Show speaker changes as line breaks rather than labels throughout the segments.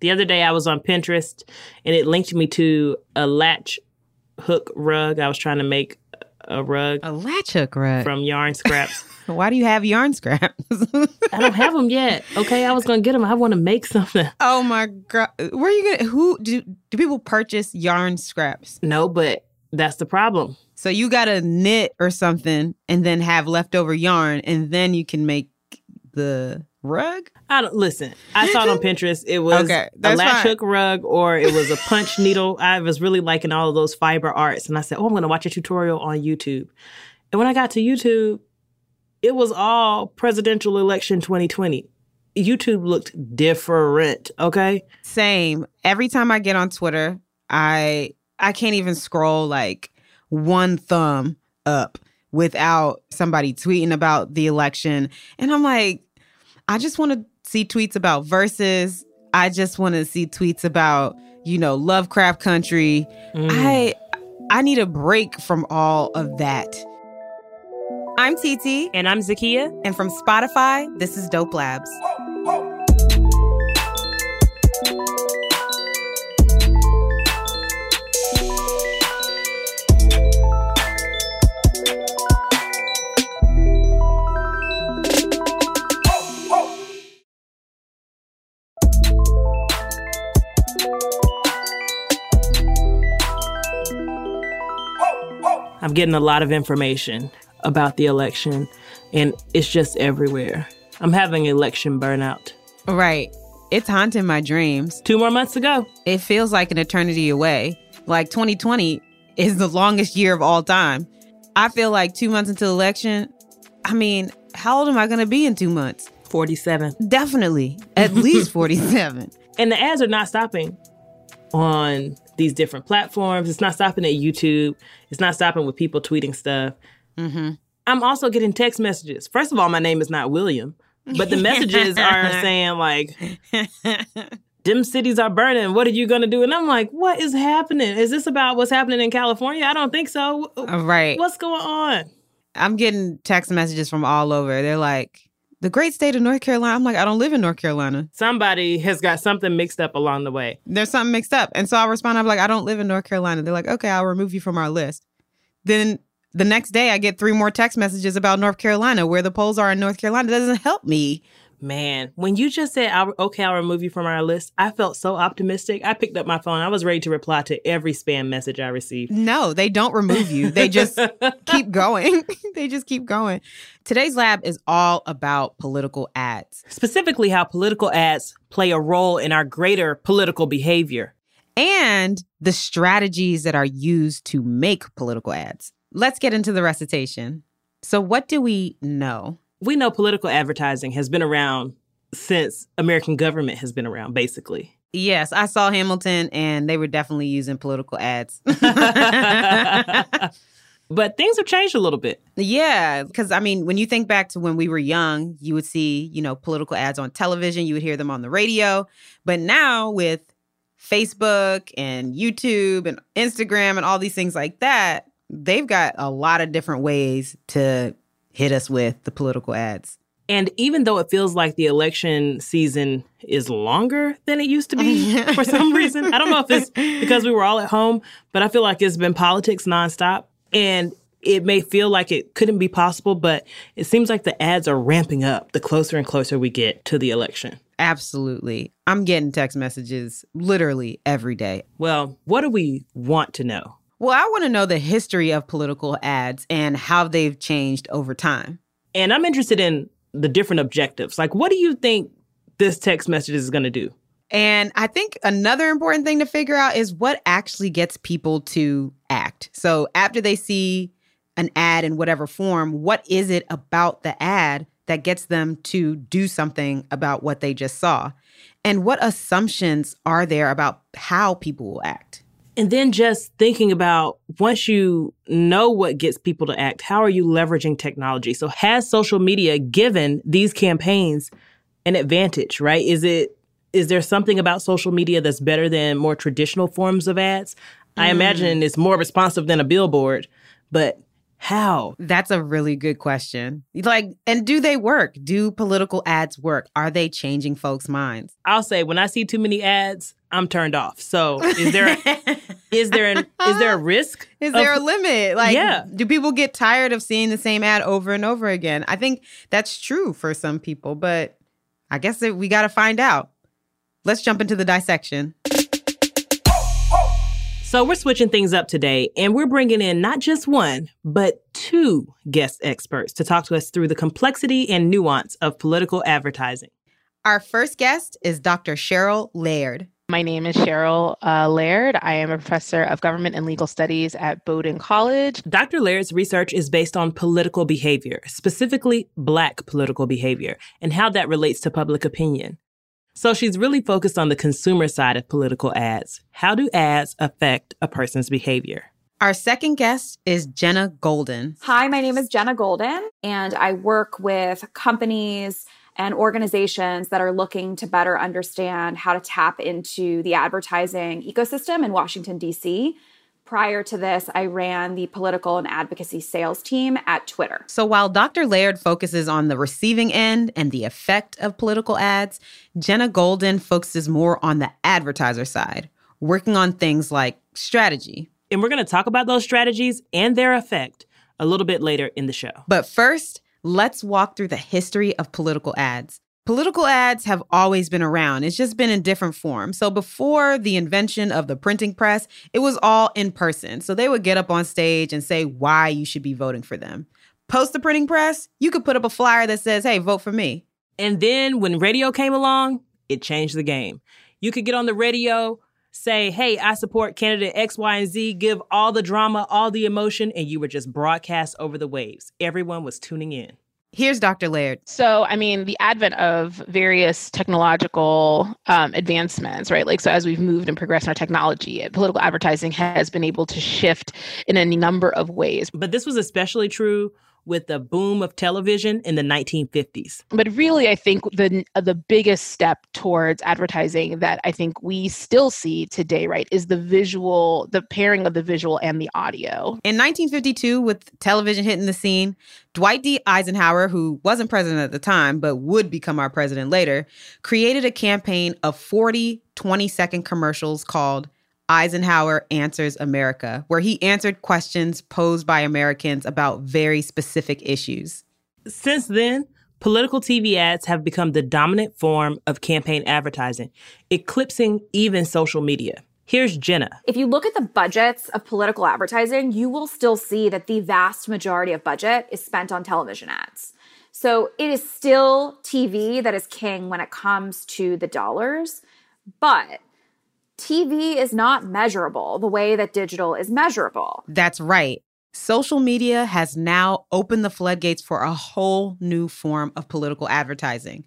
The other day I was on Pinterest and it linked me to a latch hook rug. I was trying to make a rug
A latch hook rug.
from yarn scraps.
Why do you have yarn scraps?
I don't have them yet. Okay, I was gonna get them. I want to make something.
oh my god. Where are you gonna who do do people purchase yarn scraps?
No, but that's the problem.
So you gotta knit or something and then have leftover yarn and then you can make the rug?
I don't listen. I saw it on Pinterest. It was
Okay,
a latch
fine.
hook rug or it was a punch needle. I was really liking all of those fiber arts, and I said, "Oh, I'm going to watch a tutorial on YouTube." And when I got to YouTube, it was all presidential election 2020. YouTube looked different. Okay,
Same. Every time I get on Twitter, I I can't even scroll like one thumb up without somebody tweeting about the election. And I'm like, I just want to see tweets about Verzuz. I just want to see tweets about, you know, Lovecraft Country.
Mm.
I I need a break from all of that. I'm TT,
and I'm Zakiya.
and from Spotify, this is Dope Labs.
I'm getting a lot of information about the election, and it's just everywhere. I'm having election burnout.
Right. It's haunting my dreams.
Two more months to go.
It feels like an eternity away. Like 2020 is the longest year of all time. I feel like two months until election. I mean, how old am I going to be in two months?
47.
Definitely at least 47.
And the ads are not stopping on these different platforms. It's not stopping at YouTube. It's not stopping with people tweeting stuff.
hmm
I'm also getting text messages. First of all, my name is not William, but the messages are saying, like, dim cities are burning. What are you going to do? And I'm like, what is happening? Is this about what's happening in California? I don't think so.
right.
What's going on?
I'm getting text messages from all over. They're like, the great state of North Carolina. I'm like, I don't live in North Carolina.
Somebody has got something mixed up along the way.
There's something mixed up. And so I'll respond, I'm like, I don't live in North Carolina. They're like, okay, I'll remove you from our list. Then the next day, I get three more text messages about North Carolina, where the polls are in North Carolina. That doesn't help me.
Man, when you just said, I'll, okay, I'll remove you from our list, I felt so optimistic. I picked up my phone. I was ready to reply to every spam message I received.
No, they don't remove you. They just keep going. they just keep going. Today's lab is all about political ads
Specifically, how political ads play a role in our greater political behavior.
and the strategies that are used to make political ads. Let's get into the recitation. So, what do we know?
We know political advertising has been around since American government has been around, basically.
Yes, I saw Hamilton and they were definitely using political ads.
but things have changed a little bit.
yeah, because I mean, when you think back to when we were young, you would see, you know, political ads on television, you would hear them on the radio. But now with Facebook and YouTube and Instagram and all these things like that, they've got a lot of different ways to hit us with the political ads.
And even though it feels like the election season is longer than it used to be for some reason, I don't know if it's because we were all at home, but I feel like it's been politics nonstop. And it may feel like it couldn't be possible, but it seems like the ads are ramping up the closer and closer we get to the election.
Absolutely. I'm getting text messages literally every day.
Well, what do we want to know?
Well, I want to know the history of political ads and how they've changed over time.
And I'm interested in the different objectives. Like, what do you think this text message is going to do?
And I think another important thing to figure out is what actually gets people to act. So after they see an ad in whatever form, what is it about the ad that gets them to do something about what they just saw? And what assumptions are there about how people will act?
And then just thinking about once you know what gets people to act, how are you leveraging technology? So has social media given these campaigns an advantage, right? Is it is there something about social media that's better than more traditional forms of ads? I hmm. imagine it's more responsive than a billboard, but How?
That's a really good question. Like, and do they work? Do political ads work? Are they changing folks' minds?
I'll say when I see too many ads, I'm turned off. So is there a, is there an is there a risk?
Is there
of,
a limit? Like,
yeah.
do people get tired of seeing the same ad over and over again? I think that's true for some people, but I guess that we got to find out. Let's jump into the dissection.
So we're switching things up today, and we're bringing in not just one, but two guest experts to talk to us through the complexity and nuance of political advertising.
Our first guest is Dr. Chryl Laird.
My name is Chryl uh, Laird. I am a professor of government and legal studies at Bowdoin College.
Dr. Laird's research is based on political behavior, specifically Black political behavior, and how that relates to public opinion. So she's really focused on the consumer side of political ads. How do ads affect a person's behavior?
Our second guest is Jenna Golden.
Hi, my name is Jenna Golden, and I work with companies and organizations that are looking to better understand how to tap into the advertising ecosystem in Washington, D.C. Prior to this, I ran the political and advocacy sales team at Twitter.
So while Dr. Laird focuses on the receiving end and the effect of political ads, Jenna Golden focuses more on the advertiser side, working on things like strategy.
And we're going to talk about those strategies and their effect a little bit later in the show.
But first, let's walk through the history of political ads. Political ads have always been around. It's just been in different forms. So before the invention of the printing press, it was all in person. So they would get up on stage and say why you should be voting for them. Post the printing press, you could put up a flyer that says, hey, vote for me.
And then when radio came along, it changed the game. You could get on the radio, say, hey, I support candidate X, Y, and Z, give all the drama, all the emotion, and you were just broadcast over the waves. Everyone was tuning in.
Here's Dr. Laird.
So, I mean, the advent of various technological um, advancements, right? Like, so as we've moved and progressed in our technology, political advertising has been able to shift in a number of ways.
But this was especially true with the boom of television in the 1950s.
But really, I think the uh, the biggest step towards advertising that I think we still see today, right, is the visual, the pairing of the visual and the audio.
In 1952, with television hitting the scene, Dwight D. Eisenhower, who wasn't president at the time but would become our president later, created a campaign of 40 20 second commercials called Eisenhower Answers America, where he answered questions posed by Americans about very specific issues.
Since then, political TV ads have become the dominant form of campaign advertising, eclipsing even social media. Here's Jenna.
If you look at the budgets of political advertising, you will still see that the vast majority of budget is spent on television ads. So it is still TV that is king when it comes to the dollars, but TV is not measurable the way that digital is measurable.
That's right. Social media has now opened the floodgates for a whole new form of political advertising.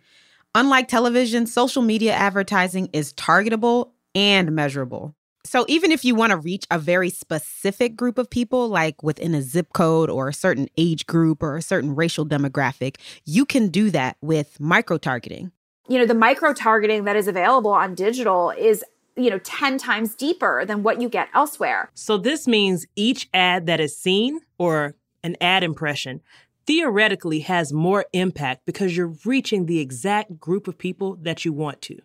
Unlike television, social media advertising is targetable and measurable. So even if you want to reach a very specific group of people, like within a zip code or a certain age group or a certain racial demographic, you can do that with micro targeting.
You know, the micro targeting that is available on digital is you know 10 times deeper than what you get elsewhere.
So this means each ad that is seen or an ad impression theoretically has more impact because you're reaching the exact group of people that you want to.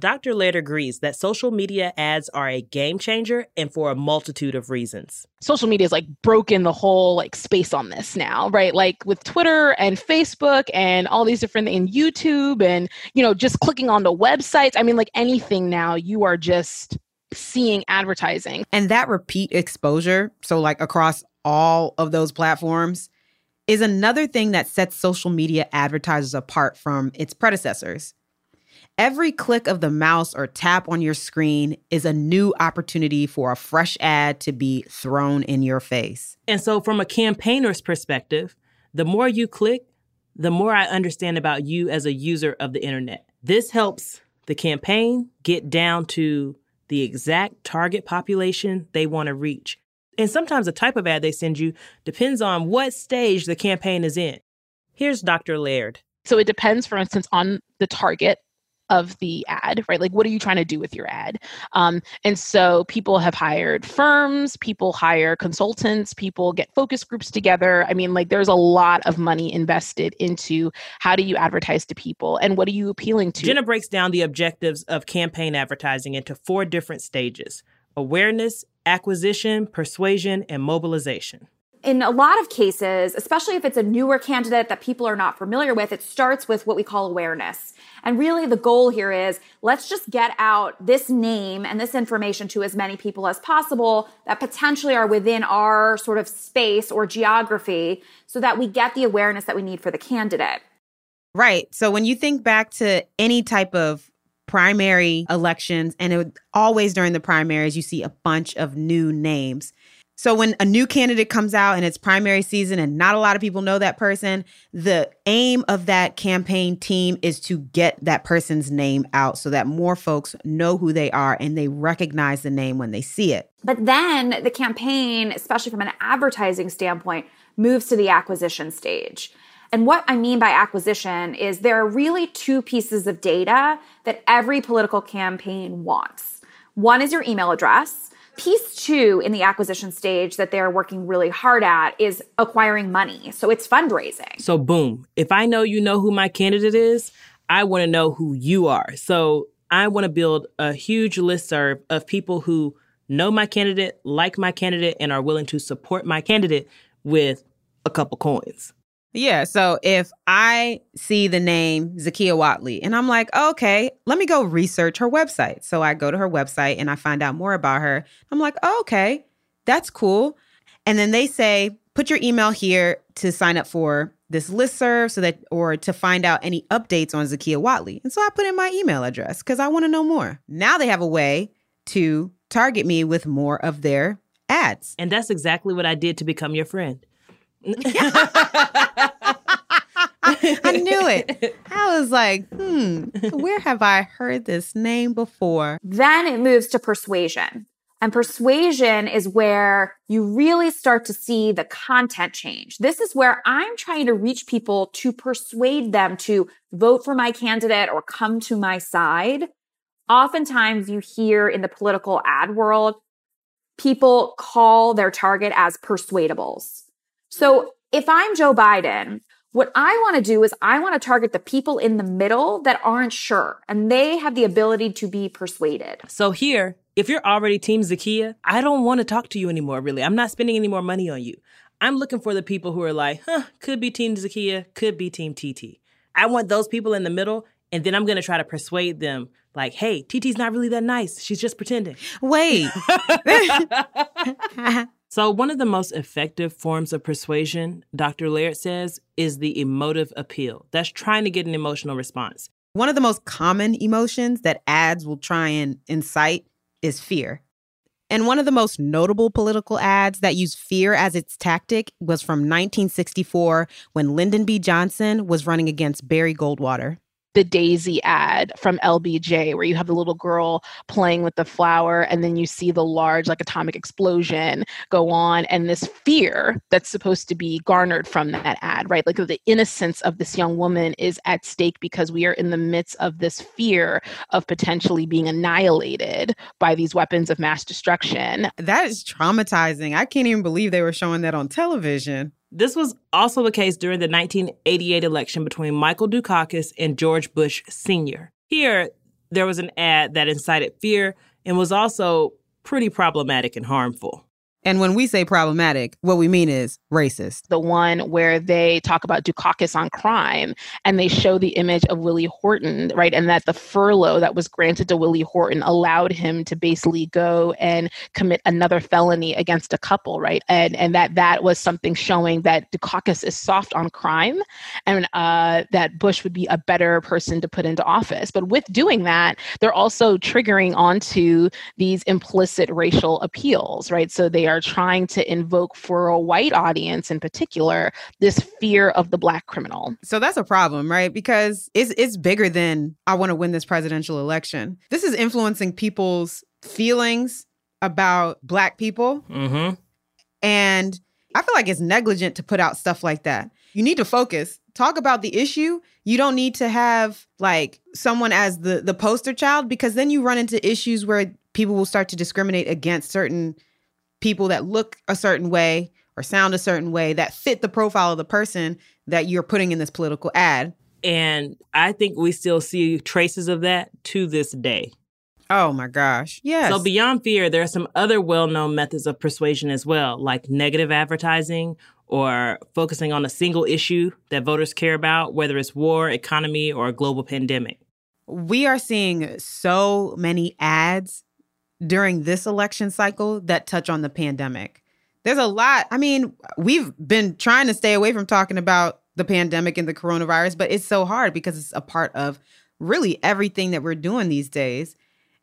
Dr. Laird agrees that social media ads are a game changer and for a multitude of reasons.
Social media is like broken the whole like space on this now, right? Like with Twitter and Facebook and all these different and YouTube and you know just clicking on the websites. I mean like anything now you are just seeing advertising.
And that repeat exposure, so like across all of those platforms, is another thing that sets social media advertisers apart from its predecessors. Every click of the mouse or tap on your screen is a new opportunity for a fresh ad to be thrown in your face.
And so, from a campaigner's perspective, the more you click, the more I understand about you as a user of the internet. This helps the campaign get down to the exact target population they want to reach. And sometimes the type of ad they send you depends on what stage the campaign is in. Here's Dr. Laird.
So it depends, for instance, on the target of the ad, right? Like, what are you trying to do with your ad? Um, and so people have hired firms, people hire consultants, people get focus groups together. I mean, like, there's a lot of money invested into how do you advertise to people and what are you appealing to?
Jenna breaks down the objectives of campaign advertising into four different stages awareness, acquisition, persuasion, and mobilization
in a lot of cases, especially if it's a newer candidate that people are not familiar with, it starts with what we call awareness. And really the goal here is let's just get out this name and this information to as many people as possible that potentially are within our sort of space or geography so that we get the awareness that we need for the candidate.
Right. So when you think back to any type of primary elections, and it always during the primaries, you see a bunch of new names. So when a new candidate comes out and it's primary season and not a lot of people know that person, the aim of that campaign team is to get that person's name out so that more folks know who they are and they recognize the name when they see it.
But then the campaign, especially from an advertising standpoint, moves to the acquisition stage. And what I mean by acquisition is there are really two pieces of data that every political campaign wants. One is your email address Piece two in the acquisition stage that they're working really hard at is acquiring money. So it's fundraising.
So, boom, if I know you know who my candidate is, I want to know who you are. So, I want to build a huge list serve of people who know my candidate, like my candidate, and are willing to support my candidate with a couple coins.
Yeah. So if I see the name Zakiya Whatley and I'm like, okay, let me go research her website. So I go to her website and I find out more about her. I'm like, oh, okay, that's cool. And then they say, put your email here to sign up for this list serve so that or to find out any updates on Zakiya Whatley. And so I put in my email address because I want to know more. Now they have a way to target me with more of their ads.
And that's exactly what I did to become your friend.
I knew it. I was like, hmm, where have I heard this name before?
Then it moves to persuasion. And persuasion is where you really start to see the content change. This is where I'm trying to reach people to persuade them to vote for my candidate or come to my side. Oftentimes you hear in the political ad world, people call their target as persuadables. So if I'm Joe Biden, what I want to do is I want to target the people in the middle that aren't sure and they have the ability to be persuaded.
So here, if you're already Team Zakiya, I don't want to talk to you anymore, really. I'm not spending any more money on you. I'm looking for the people who are like, huh, could be Team Zakiya, could be Team TT. I want those people in the middle, and then I'm going to try to persuade them like, hey, TT's not really that nice. She's just pretending.
Wait.
So, one of the most effective forms of persuasion, Dr. Laird says, is the emotive appeal. That's trying to get an emotional response.
One of the most common emotions that ads will try and incite is fear. And one of the most notable political ads that used fear as its tactic was from 1964 when Lyndon B. Johnson was running against Barry Goldwater
the daisy ad from LBJ where you have the little girl playing with the flower and then you see the large like atomic explosion go on and this fear that's supposed to be garnered from that ad right? Like the innocence of this young woman is at stake because we are in the midst of this fear of potentially being annihilated by these weapons of mass destruction.
That is traumatizing. I can't even believe they were showing that on television
this was also the case during the 1988 election between Michael Dukakis and George Bush Sr. Here, there was an ad that incited fear and was also pretty problematic and harmful.
And when we say problematic, what we mean is racist.
The one where they talk about Dukakis on crime and they show the image of Willie Horton, right? And that the furlough that was granted to Willie Horton allowed him to basically go and commit another felony against a couple, right? And and that that was something showing that Dukakis is soft on crime and uh, that Bush would be a better person to put into office. But with doing that, they're also triggering onto these implicit racial appeals, right? So they are are trying to invoke for a white audience in particular this fear of the black criminal.
So that's a problem, right? Because it's it's bigger than I want to win this presidential election. This is influencing people's feelings about black people.
Mm-hmm.
And I feel like it's negligent to put out stuff like that. You need to focus talk about the issue. You don't need to have like someone as the the poster child because then you run into issues where people will start to discriminate against certain people that look a certain way or sound a certain way that fit the profile of the person that you're putting in this political ad.
And I think we still see traces of that to this day.
Oh my gosh. Yes.
So, beyond fear, there are some other well known methods of persuasion as well, like negative advertising or focusing on a single issue that voters care about, whether it's war, economy, or a global pandemic.
We are seeing so many ads during this election cycle that touch on the pandemic. There's a lot. I mean, we've been trying to stay away from talking about the pandemic and the coronavirus, but it's so hard because it's a part of really everything that we're doing these days.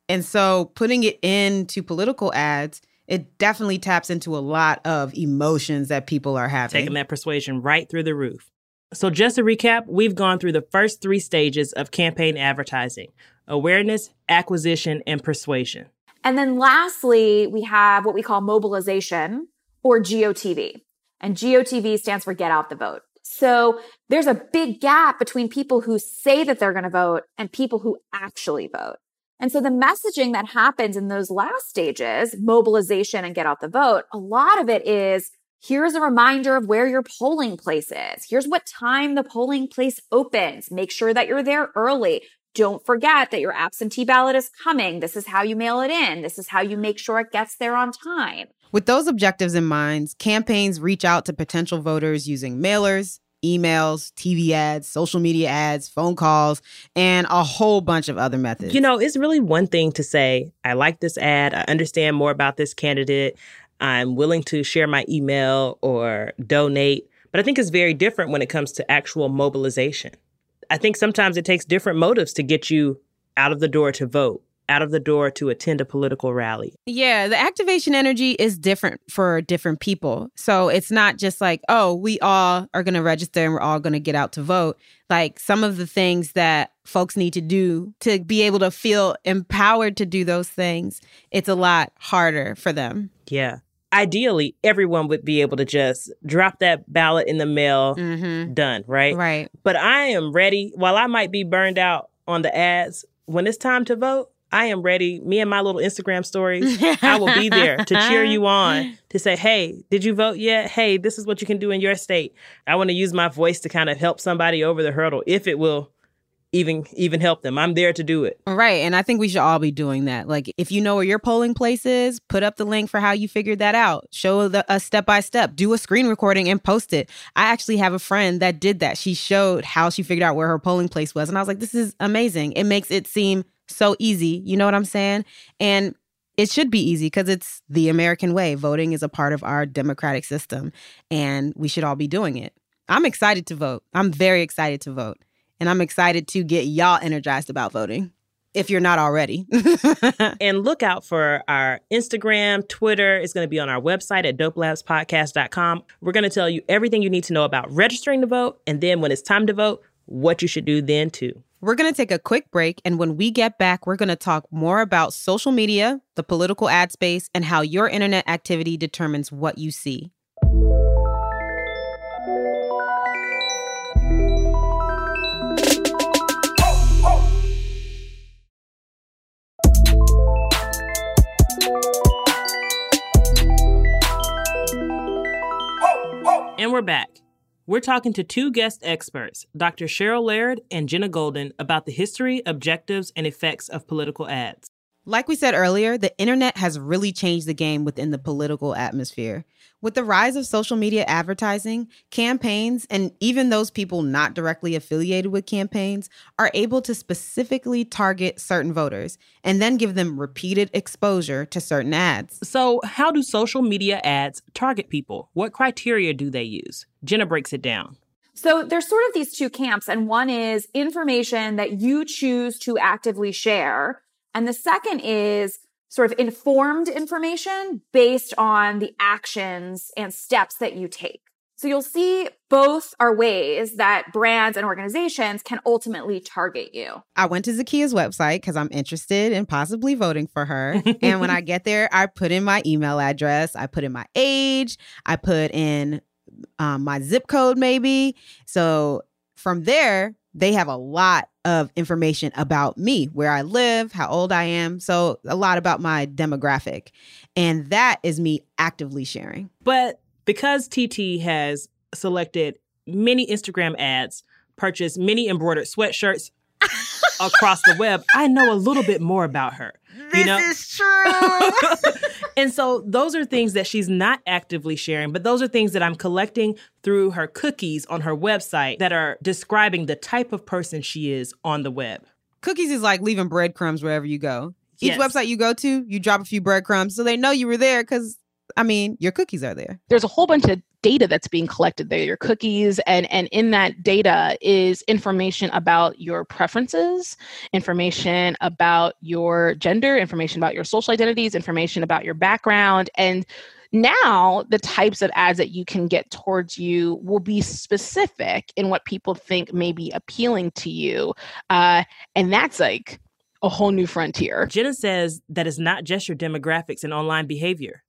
And so putting it into political ads, it definitely taps into a lot of emotions that people are having.
Taking that persuasion right through the roof. So, just to recap, we've gone through the first three stages of campaign advertising awareness, acquisition, and persuasion.
And then lastly, we have what we call mobilization or GOTV. And GOTV stands for get out the vote. So there's a big gap between people who say that they're going to vote and people who actually vote. And so the messaging that happens in those last stages, mobilization and get out the vote, a lot of it is here's a reminder of where your polling place is. Here's what time the polling place opens. Make sure that you're there early. Don't forget that your absentee ballot is coming. This is how you mail it in. This is how you make sure it gets there on time.
With those objectives in mind, campaigns reach out to potential voters using mailers, emails, TV ads, social media ads, phone calls, and a whole bunch of other methods.
You know, it's really one thing to say, I like this ad, I understand more about this candidate, I'm willing to share my email or donate. But I think it's very different when it comes to actual mobilization. I think sometimes it takes different motives to get you out of the door to vote out of the door to attend a political rally.
Yeah, the activation energy is different for different people. So it's not just like, oh, we all are going to register and we're all going to get out to vote. Like some of the things that folks need to do to be able to feel empowered to do those things, it's a lot harder for them.
Yeah. Ideally, everyone would be able to just drop that ballot in the mail, mm-hmm. done, right?
Right.
But I am ready. While I might be burned out on the ads, when it's time to vote, I am ready. Me and my little Instagram stories, I will be there to cheer you on, to say, hey, did you vote yet? Hey, this is what you can do in your state. I want to use my voice to kind of help somebody over the hurdle if it will even even help them. I'm there to do it.
Right. And I think we should all be doing that. Like if you know where your polling place is, put up the link for how you figured that out. Show the, a step by step. Do a screen recording and post it. I actually have a friend that did that. She showed how she figured out where her polling place was and I was like this is amazing. It makes it seem so easy. You know what I'm saying? And it should be easy because it's the American way. Voting is a part of our democratic system, and we should all be doing it. I'm excited to vote. I'm very excited to vote. And I'm excited to get y'all energized about voting if you're not already.
and look out for our Instagram, Twitter. It's going to be on our website at dopelabspodcast.com. We're going to tell you everything you need to know about registering to vote. And then when it's time to vote, what you should do then too.
We're going to take a quick break. And when we get back, we're going to talk more about social media, the political ad space, and how your internet activity determines what you see.
And we're back. We're talking to two guest experts, Dr. Chryl Laird and Jenna Golden, about the history, objectives, and effects of political ads.
Like we said earlier, the internet has really changed the game within the political atmosphere. With the rise of social media advertising, campaigns, and even those people not directly affiliated with campaigns are able to specifically target certain voters and then give them repeated exposure to certain ads.
So, how do social media ads target people? What criteria do they use? Jenna breaks it down.
So there's sort of these two camps, and one is information that you choose to actively share and the second is sort of informed information based on the actions and steps that you take. So you'll see both are ways that brands and organizations can ultimately target you.
I went to Zakiya's website because I'm interested in possibly voting for her. and when I get there, I put in my email address, I put in my age, I put in um, my zip code, maybe. So from there, they have a lot of information about me, where I live, how old I am. So, a lot about my demographic. And that is me actively sharing.
But because TT has selected many Instagram ads, purchased many embroidered sweatshirts across the web, I know a little bit more about her.
This
you know?
is true.
and so those are things that she's not actively sharing, but those are things that I'm collecting through her cookies on her website that are describing the type of person she is on the web.
Cookies is like leaving breadcrumbs wherever you go. Each
Yes.
website you go to, you drop a few breadcrumbs so they know you were there because, I mean, your cookies are there.
there's a whole bunch of data that's being collected there your cookies and and in that data is information about your preferences information about your gender information about your social identities information about your background and now the types of ads that you can get towards you will be specific in what people think may be appealing to you uh, and that's like a whole new frontier
Jenna says that it's not just your demographics and online behavior.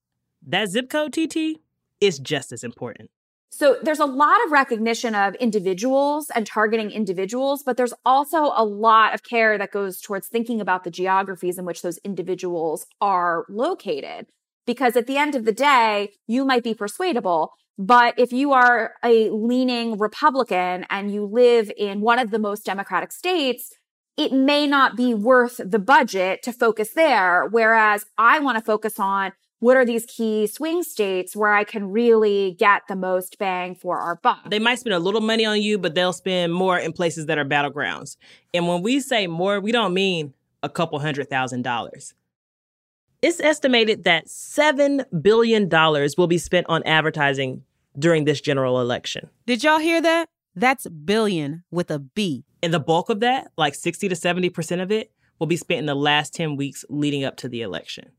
That zip code, TT, is just as important.
So there's a lot of recognition of individuals and targeting individuals, but there's also a lot of care that goes towards thinking about the geographies in which those individuals are located. Because at the end of the day, you might be persuadable, but if you are a leaning Republican and you live in one of the most democratic states, it may not be worth the budget to focus there. Whereas I want to focus on what are these key swing states where I can really get the most bang for our buck?
They might spend a little money on you, but they'll spend more in places that are battlegrounds. And when we say more, we don't mean a couple hundred thousand dollars. It's estimated that $7 billion will be spent on advertising during this general election.
Did y'all hear that? That's billion with a B.
And the bulk of that, like 60 to 70% of it, will be spent in the last 10 weeks leading up to the election.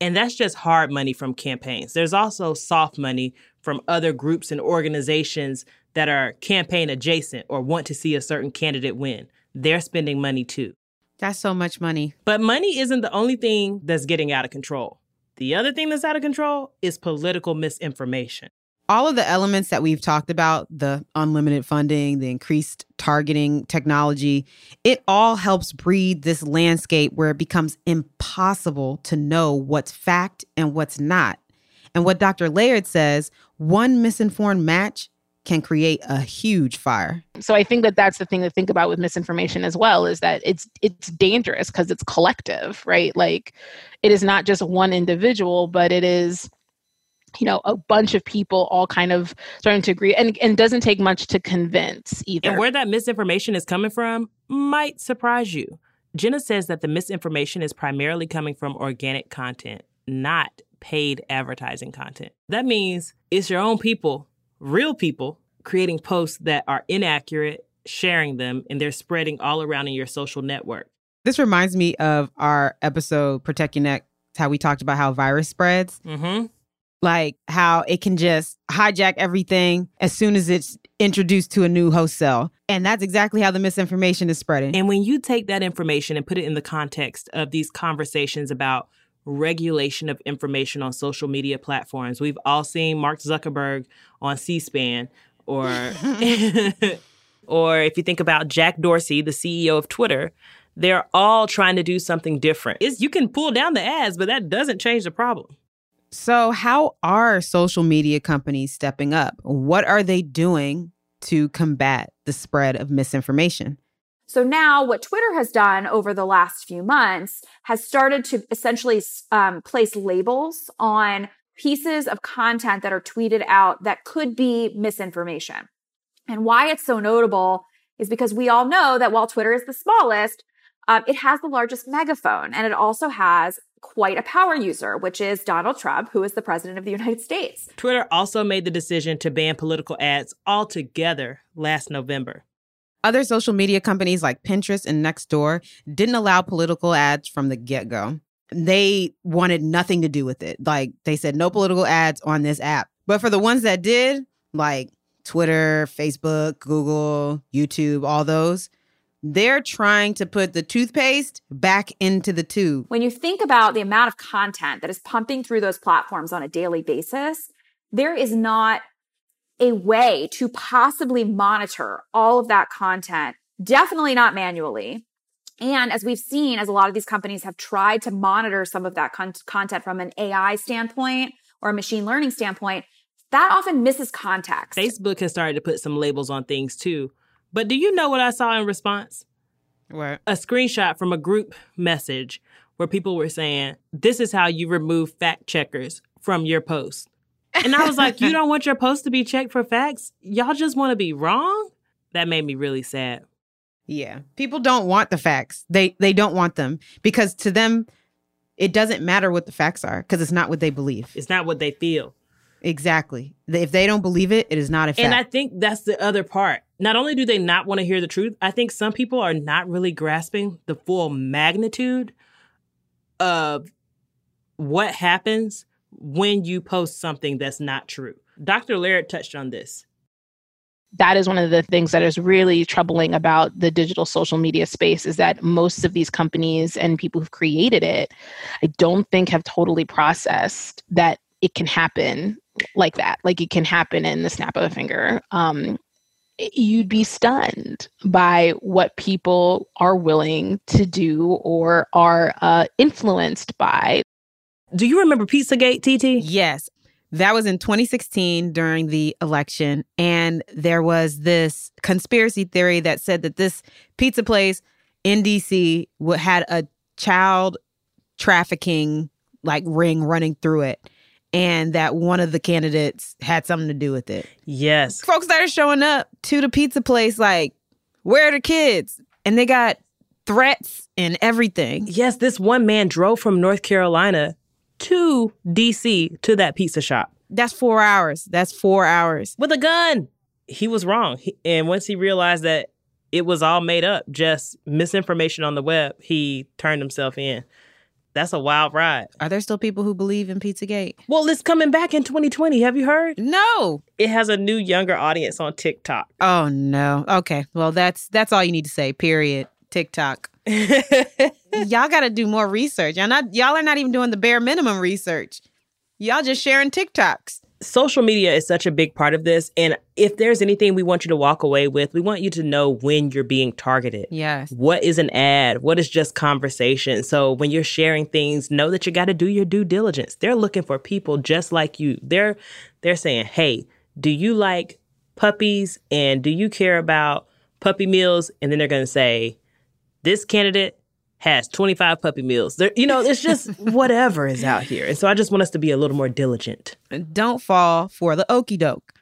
And that's just hard money from campaigns. There's also soft money from other groups and organizations that are campaign adjacent or want to see a certain candidate win. They're spending money too.
That's so much money.
But money isn't the only thing that's getting out of control. The other thing that's out of control is political misinformation.
All of the elements that we've talked about the unlimited funding, the increased targeting technology it all helps breed this landscape where it becomes impossible to know what's fact and what's not. And what Dr. Laird says one misinformed match can create a huge fire.
so i think that that's the thing to think about with misinformation as well is that it's it's dangerous because it's collective right like it is not just one individual but it is you know a bunch of people all kind of starting to agree and and doesn't take much to convince either
And where that misinformation is coming from might surprise you. Jenna says that the misinformation is primarily coming from organic content, not paid advertising content. That means it's your own people, real people, creating posts that are inaccurate, sharing them, and they're spreading all around in your social network.
This reminds me of our episode Protect Your Neck, how we talked about how virus spreads.
Mm-hmm.
Like how it can just hijack everything as soon as it's introduced to a new host cell. And that's exactly how the misinformation is spreading.
And when you take that information and put it in the context of these conversations about regulation of information on social media platforms, we've all seen Mark Zuckerberg on C SPAN, or, or if you think about Jack Dorsey, the CEO of Twitter, they're all trying to do something different. Is you can pull down the ads, but that doesn't change the problem.
So, how are social media companies stepping up? What are they doing to combat the spread of misinformation?
So now what Twitter has done over the last few months has started to essentially um, place labels on pieces of content that are tweeted out that could be misinformation. And why it's so notable is because we all know that while Twitter is the smallest, um, it has the largest megaphone and it also has quite a power user, which is Donald Trump, who is the president of the United States.
Twitter also made the decision to ban political ads altogether last November.
Other social media companies like Pinterest and Nextdoor didn't allow political ads from the get go. They wanted nothing to do with it. Like they said, no political ads on this app. But for the ones that did, like Twitter, Facebook, Google, YouTube, all those, they're trying to put the toothpaste back into the tube.
When you think about the amount of content that is pumping through those platforms on a daily basis, there is not a way to possibly monitor all of that content, definitely not manually. And as we've seen, as a lot of these companies have tried to monitor some of that con- content from an AI standpoint or a machine learning standpoint, that often misses context.
Facebook has started to put some labels on things too. But do you know what I saw in response?
What?
A screenshot from a group message where people were saying, This is how you remove fact checkers from your post. And I was like, You don't want your post to be checked for facts? Y'all just want to be wrong? That made me really sad.
Yeah. People don't want the facts. They they don't want them because to them it doesn't matter what the facts are because it's not what they believe.
It's not what they feel.
Exactly. If they don't believe it, it is not a fact.
And I think that's the other part. Not only do they not want to hear the truth, I think some people are not really grasping the full magnitude of what happens when you post something that's not true. Dr. Laird touched on this.
that is one of the things that is really troubling about the digital social media space is that most of these companies and people who've created it i don't think have totally processed that it can happen like that like it can happen in the snap of a finger um, you'd be stunned by what people are willing to do or are uh, influenced by
Do you remember Pizzagate, TT?
Yes. That was in 2016 during the election. And there was this conspiracy theory that said that this pizza place in DC had a child trafficking like ring running through it. And that one of the candidates had something to do with it.
Yes.
Folks started showing up to the pizza place like, where are the kids? And they got threats and everything.
Yes, this one man drove from North Carolina to DC to that pizza shop
That's four hours. That's four hours.
with a gun. He was wrong. He- And once he realized that it was all made up, just misinformation on the web, he turned himself in. That's a wild ride.
Are there still people who believe in Pizzagate?
Well, it's coming back in 2020. Have you heard?
No.
It has a new younger audience on TikTok.
Oh no. Okay. Well, that's that's all you need to say. Period. TikTok. y'all got to do more research. Y'all not y'all are not even doing the bare minimum research. Y'all just sharing TikToks.
Social media is such a big part of this. And if there's anything we want you to walk away with, we want you to know when you're being targeted.
Yes.
What is an ad? What is just conversation? So when you're sharing things, know that you got to do your due diligence. They're looking for people just like you. They're they're saying, "Hey, do you like puppies and do you care about puppy meals?" And then they're going to say, "This candidate has 25 puppy meals." They're, you know, it's just whatever is out here. And so I just want us to be a little more diligent.
And don't fall for the okey doke.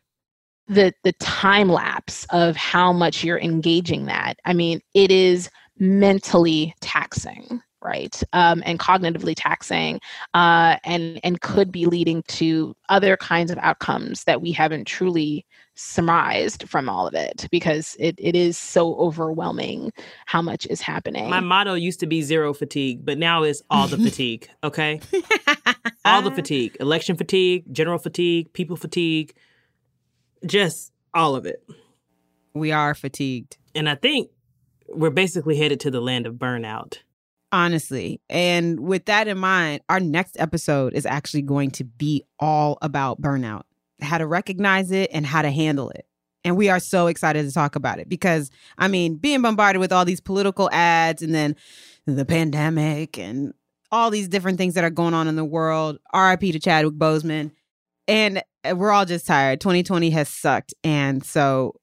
the the time lapse of how much you're engaging that i mean it is mentally taxing right um, and cognitively taxing uh, and and could be leading to other kinds of outcomes that we haven't truly surmised from all of it because it, it is so overwhelming how much is happening
My motto used to be zero fatigue, but now it's all the fatigue, okay? all the fatigue. Election fatigue, general fatigue, people fatigue, just all of it.
We are fatigued.
And I think we're basically headed to the land of burnout.
Honestly. And with that in mind, our next episode is actually going to be all about burnout, how to recognize it and how to handle it. And we are so excited to talk about it because, I mean, being bombarded with all these political ads and then the pandemic and all these different things that are going on in the world. RIP to Chadwick Boseman. And we're all just tired. 2020 has sucked. And so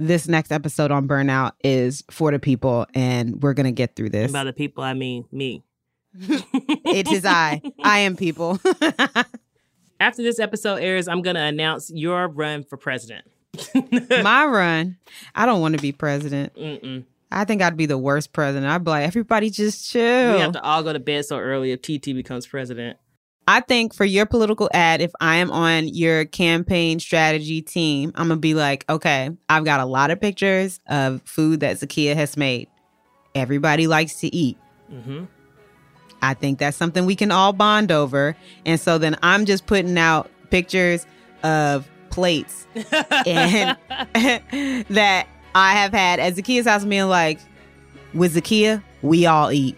this next episode on burnout is for the people, and we're to get through
And
this.
by the people, I mean me.
it is I. I am people.
After this episode airs, I'm to announce your run for president.
My run. I don't want to be president.
Mm-mm.
I think I'd be the worst president. I'd be like, everybody just chill.
We have to all go to bed so early if TT becomes president.
I think for your political ad, if I am on your campaign strategy team, I'm gonna be like, okay, I've got a lot of pictures of food that Zakiya has made. Everybody likes to eat.
hmm
I think that's something we can all bond over. And so then I'm just putting out pictures of plates and that I have had at Zakiya's house being like, with Zakiya, we all eat.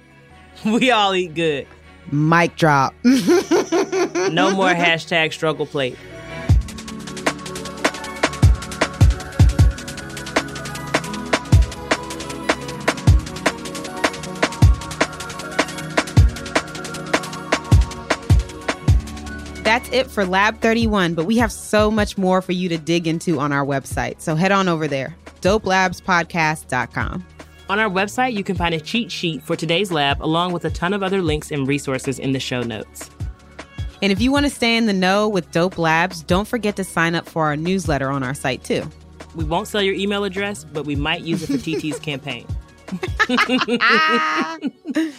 we all eat good.
Mic drop.
no more hashtag struggle plate.
That's it for Lab 31, but we have so much more for you to dig into on our website. So head on over there, dopelabspodcast.com.
On our website, you can find a cheat sheet for today's lab, along with a ton of other links and resources in the show notes.
And if you want to stay in the know with Dope Labs, don't forget to sign up for our newsletter on our site too.
We won't sell your email address, but we might use it for TT's campaign.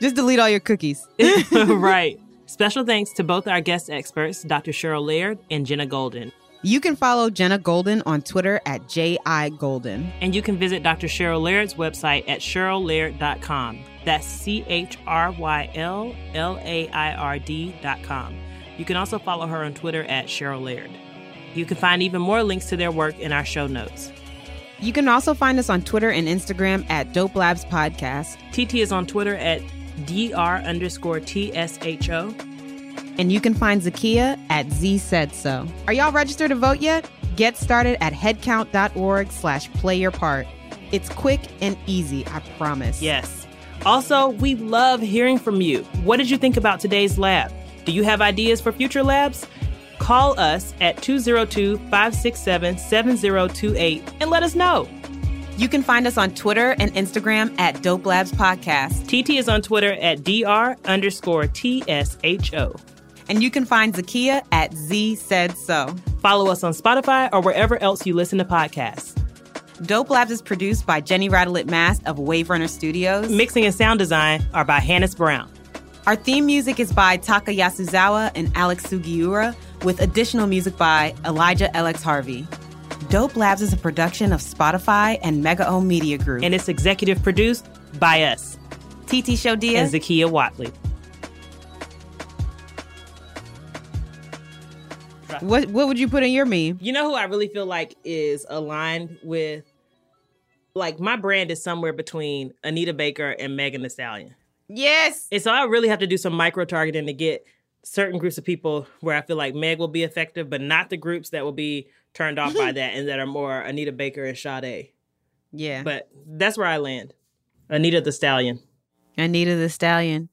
Just delete all your cookies.
right. Special thanks to both our guest experts, Dr. Chryl Laird and Jenna Golden.
You can follow Jenna Golden on Twitter at JIGolden.
And you can visit Dr. Chryl Laird's website at chryllaird.com. That's C H R Y L L A I R D.com. You can also follow her on Twitter at Cheryl Laird. You can find even more links to their work in our show notes.
You can also find us on Twitter and Instagram at Dope Labs Podcast.
TT is on Twitter at dr underscore tsho.
And you can find Zakiya at Z Said So. Are y'all registered to vote yet? Get started at headcount.org slash play your part. It's quick and easy, I promise.
Yes. Also, we love hearing from you. What did you think about today's lab? Do you have ideas for future labs? Call us at 202 567 7028 and let us know.
You can find us on Twitter and Instagram at Dope Labs Podcast.
TT is on Twitter at dr underscore tsho.
And you can find Zakiya at Z Said So.
Follow us on Spotify or wherever else you listen to podcasts.
Dope Labs is produced by Jenny Radelet Mast of Wave Runner Studios.
Mixing and sound design are by Hannes Brown.
Our theme music is by Taka Yasuzawa and Alex Sugiura, with additional music by Elijah LX Harvey. Dope Labs is a production of Spotify and MegaOhm Media Group.
And it's executive produced by us,
TT Shodiya
and Zakiya Whatley.
What what would you put in your meme?
You know who I really feel like is aligned with like my brand is somewhere between Anita Baker and Megan Thee Stallion.
Yes.
And so I really have to do some micro targeting to get certain groups of people where I feel like Meg will be effective, but not the groups that will be turned off by that and that are more Anita Baker and Sade.
Yeah.
But that's where I land. Anita the Stallion.
Anita the Stallion.